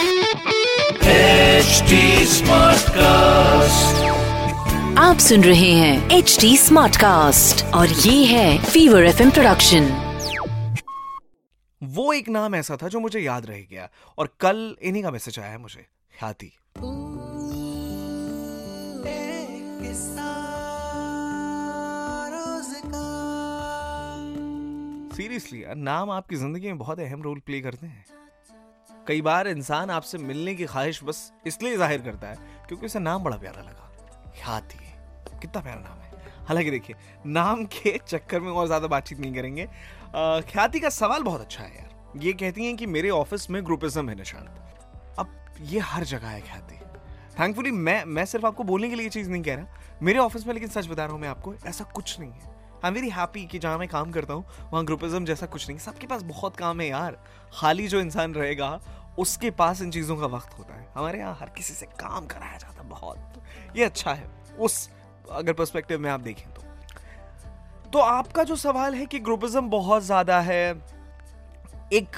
HD Smartcast. आप सुन रहे हैं एच डी स्मार्ट कास्ट और ये है फीवर एफ़ प्रोडक्शन वो एक नाम ऐसा था जो मुझे याद रह गया और कल इन्हीं का मैसेज आया है मुझे। ख्याति। सीरियसली नाम आपकी ज़िंदगी में बहुत अहम रोल प्ले करते हैं। कई बार इंसान आपसे मिलने की ख्वाहिश बस इसलिए ज़ाहिर करता है क्योंकि उसे नाम बड़ा प्यारा लगा। ख्याति कितना प्यारा नाम है। हालाँकि देखिए, नाम के चक्कर में और ज़्यादा बातचीत नहीं करेंगे। ख्याति का सवाल बहुत अच्छा है यार। ये कहती हैं कि मेरे ऑफ़िस में ग्रुपिज्म है निशांत। अब ये हर जगह है ख्याति। थैंकफुली मैं मैं सिर्फ़ आपको बोलने के लिए चीज़ नहीं कह रहा। मेरे ऑफ़िस में, लेकिन सच बता रहा हूँ मैं आपको, ऐसा कुछ नहीं है। आई एम वेरी हैप्पी कि जहाँ मैं काम करता हूँ, वहाँ ग्रुपिज्म जैसा कुछ नहीं सबके पास बहुत काम है यार। खाली जो इंसान रहेगा उसके पास इन चीज़ों का वक्त होता है। हमारे यहाँ हर किसी से काम कराया जाता है बहुत। ये अच्छा है। उस, अगर पर्सपेक्टिव में आप देखें तो। तो आपका जो सवाल है कि ग्रुपिज्म बहुत ज़्यादा है, एक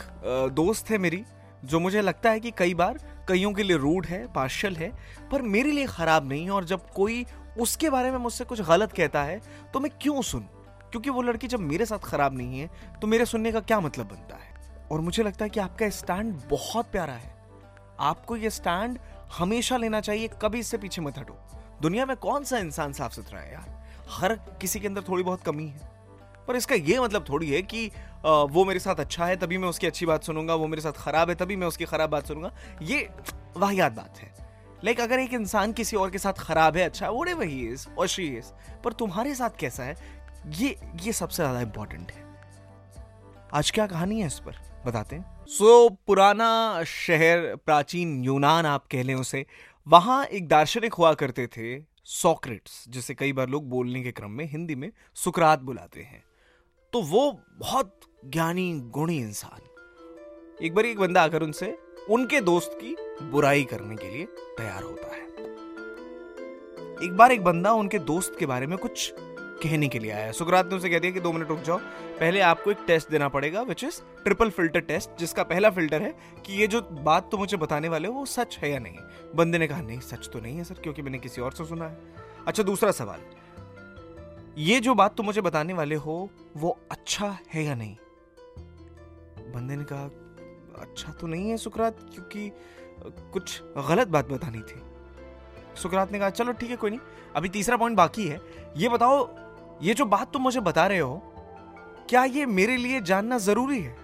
दोस्त है मेरी, जो मुझे लगता है कि कई बार कईयों के लिए रूड है पार्शल है, पर मेरे लिए खराब नहीं है और जब कोई उसके बारे में मुझसे कुछ गलत कहता है तो मैं क्यों सुन? क्योंकि वो लड़की जब मेरे साथ खराब नहीं है तो मेरे सुनने का क्या मतलब बनता है? और मुझे लगता है कि आपका स्टैंड बहुत प्यारा है। आपको ये स्टैंड हमेशा लेना चाहिए, कभी इससे पीछे मत हटो। दुनिया में कौन सा इंसान साफ़ सुथरा है यार? हर किसी के अंदर थोड़ी बहुत कमी है। पर इसका ये मतलब थोड़ी है कि वो मेरे साथ अच्छा है, तभी मैं उसकी अच्छी बात सुनूँगा, वो मेरे साथ खराब है, तभी मैं उसकी खराब बात सुनूँगा। ये वाहियात बात है। लाइक अगर एक इंसान किसी और के साथ खराब है अच्छा वोड़े वही इज़ और शी इज़ पर तुम्हारे साथ कैसा है, ये ये सबसे ज़्यादा इंपॉर्टेंट है। आज क्या कहानी है इस पर? बताते हैं। सो so, पुराना शहर प्राचीन यूनान आप कह लें उसे वहाँ एक दार्शनिक हुआ करते थे सॉक्रेट्स जिसे कई बार लोग बोलने के क्रम में हिंदी में सुकरात बुलाते हैं। तो वो बहुत ज्ञानी गुणी इंसान। एक बार एक बंदा आकर उनसे उनके दोस्त की बुराई करने के लिए तैयार होता है। एक बार एक बंदा उनके दोस्त के बारे में कुछ कहने के लिए आया है। सुकरात ने उसे कह दिया कि दो मिनट रुक जाओ। पहले आपको एक टेस्ट देना पड़ेगा which is triple filter test जिसका पहला फ़िल्टर है कि ये जो बात तुम मुझे बताने वाले हो, वो सच है या नहीं? बंदे ने कहा, नहीं, सच तो नहीं है सर, क्योंकि मैंने किसी और से सुना है। अच्छा दूसरा सवाल। ये जो बात तुम मुझे बताने वाले हो, वो अच्छा है या नहीं? बंदे ने कहा अच्छा तो नहीं है सुकरात, क्योंकि कुछ गलत बात बतानी थी। सुकरात ने कहा, चलो ठीक है, कोई नहीं। अभी तीसरा पॉइंट बाकी है। ये बताओ ये जो बात तुम मुझे बता रहे हो, क्या ये मेरे लिए जानना ज़रूरी है?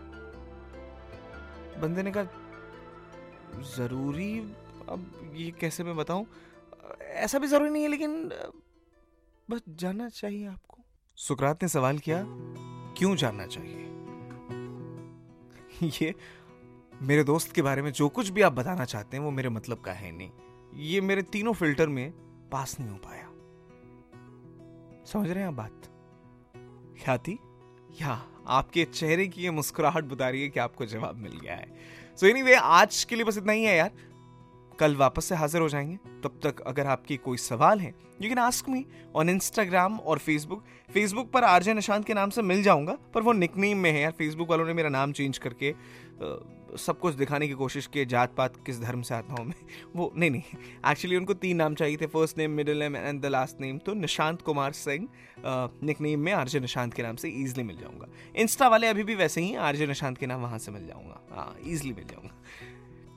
बंदे ने कहा, ज़रूरी? अब ये कैसे मैं बताऊँ? ऐसा भी ज़रूरी नहीं है, लेकिन, बस जानना चाहिए आपको। सुकरात ने सवाल किया, क्यों जानना चाहिए? ये मेरे दोस्त के बारे में जो कुछ भी आप बताना चाहते हैं, वो मेरे मतलब का है नहीं। ये मेरे तीनों फ़िल्टर में पास नहीं हो पाया। समझ रहे हैं आप बात? ख्याति? या आपके चेहरे की ये मुस्कुराहट बता रही है कि आपको जवाब मिल गया है। सो so एनीवे anyway, आज के लिए बस इतना ही है यार। कल वापस से हाजिर हो जाएँगे। तब तक अगर आपके कोई सवाल हैं you can ask me on Instagram और फेसबुक फेसबुक पर आरजे निशांत के नाम से मिल जाऊँगा, पर वो निकनेम में है यार। फेसबुक वालों ने मेरा नाम चेंज करके सब कुछ दिखाने की कोशिश की जात पात किस धर्म से आता हूँ मैं। वो, नहीं नहीं एक्चुअली उनको तीन नाम चाहिए थे। First name middle name and the last name तो निशांत कुमार सिंह निकनेम में आरजे निशांत के नाम से ईजिली मिल जाऊँगा। इंस्टा वाले अभी भी वैसे ही आरजे निशांत के नाम वहाँ से मिल जाऊँगा। हाँ ईजिली मिल जाऊँगा।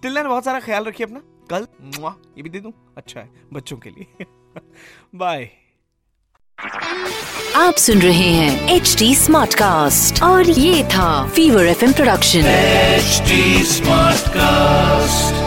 टिल बहुत सारा ख्याल रखिए अपना। कल। मुआ, ये भी दे दू? अच्छा है बच्चों के लिए। बाय आप सुन रहे हैं एच डी स्मार्ट कास्ट और ये था fever FM production H smart Smartcast.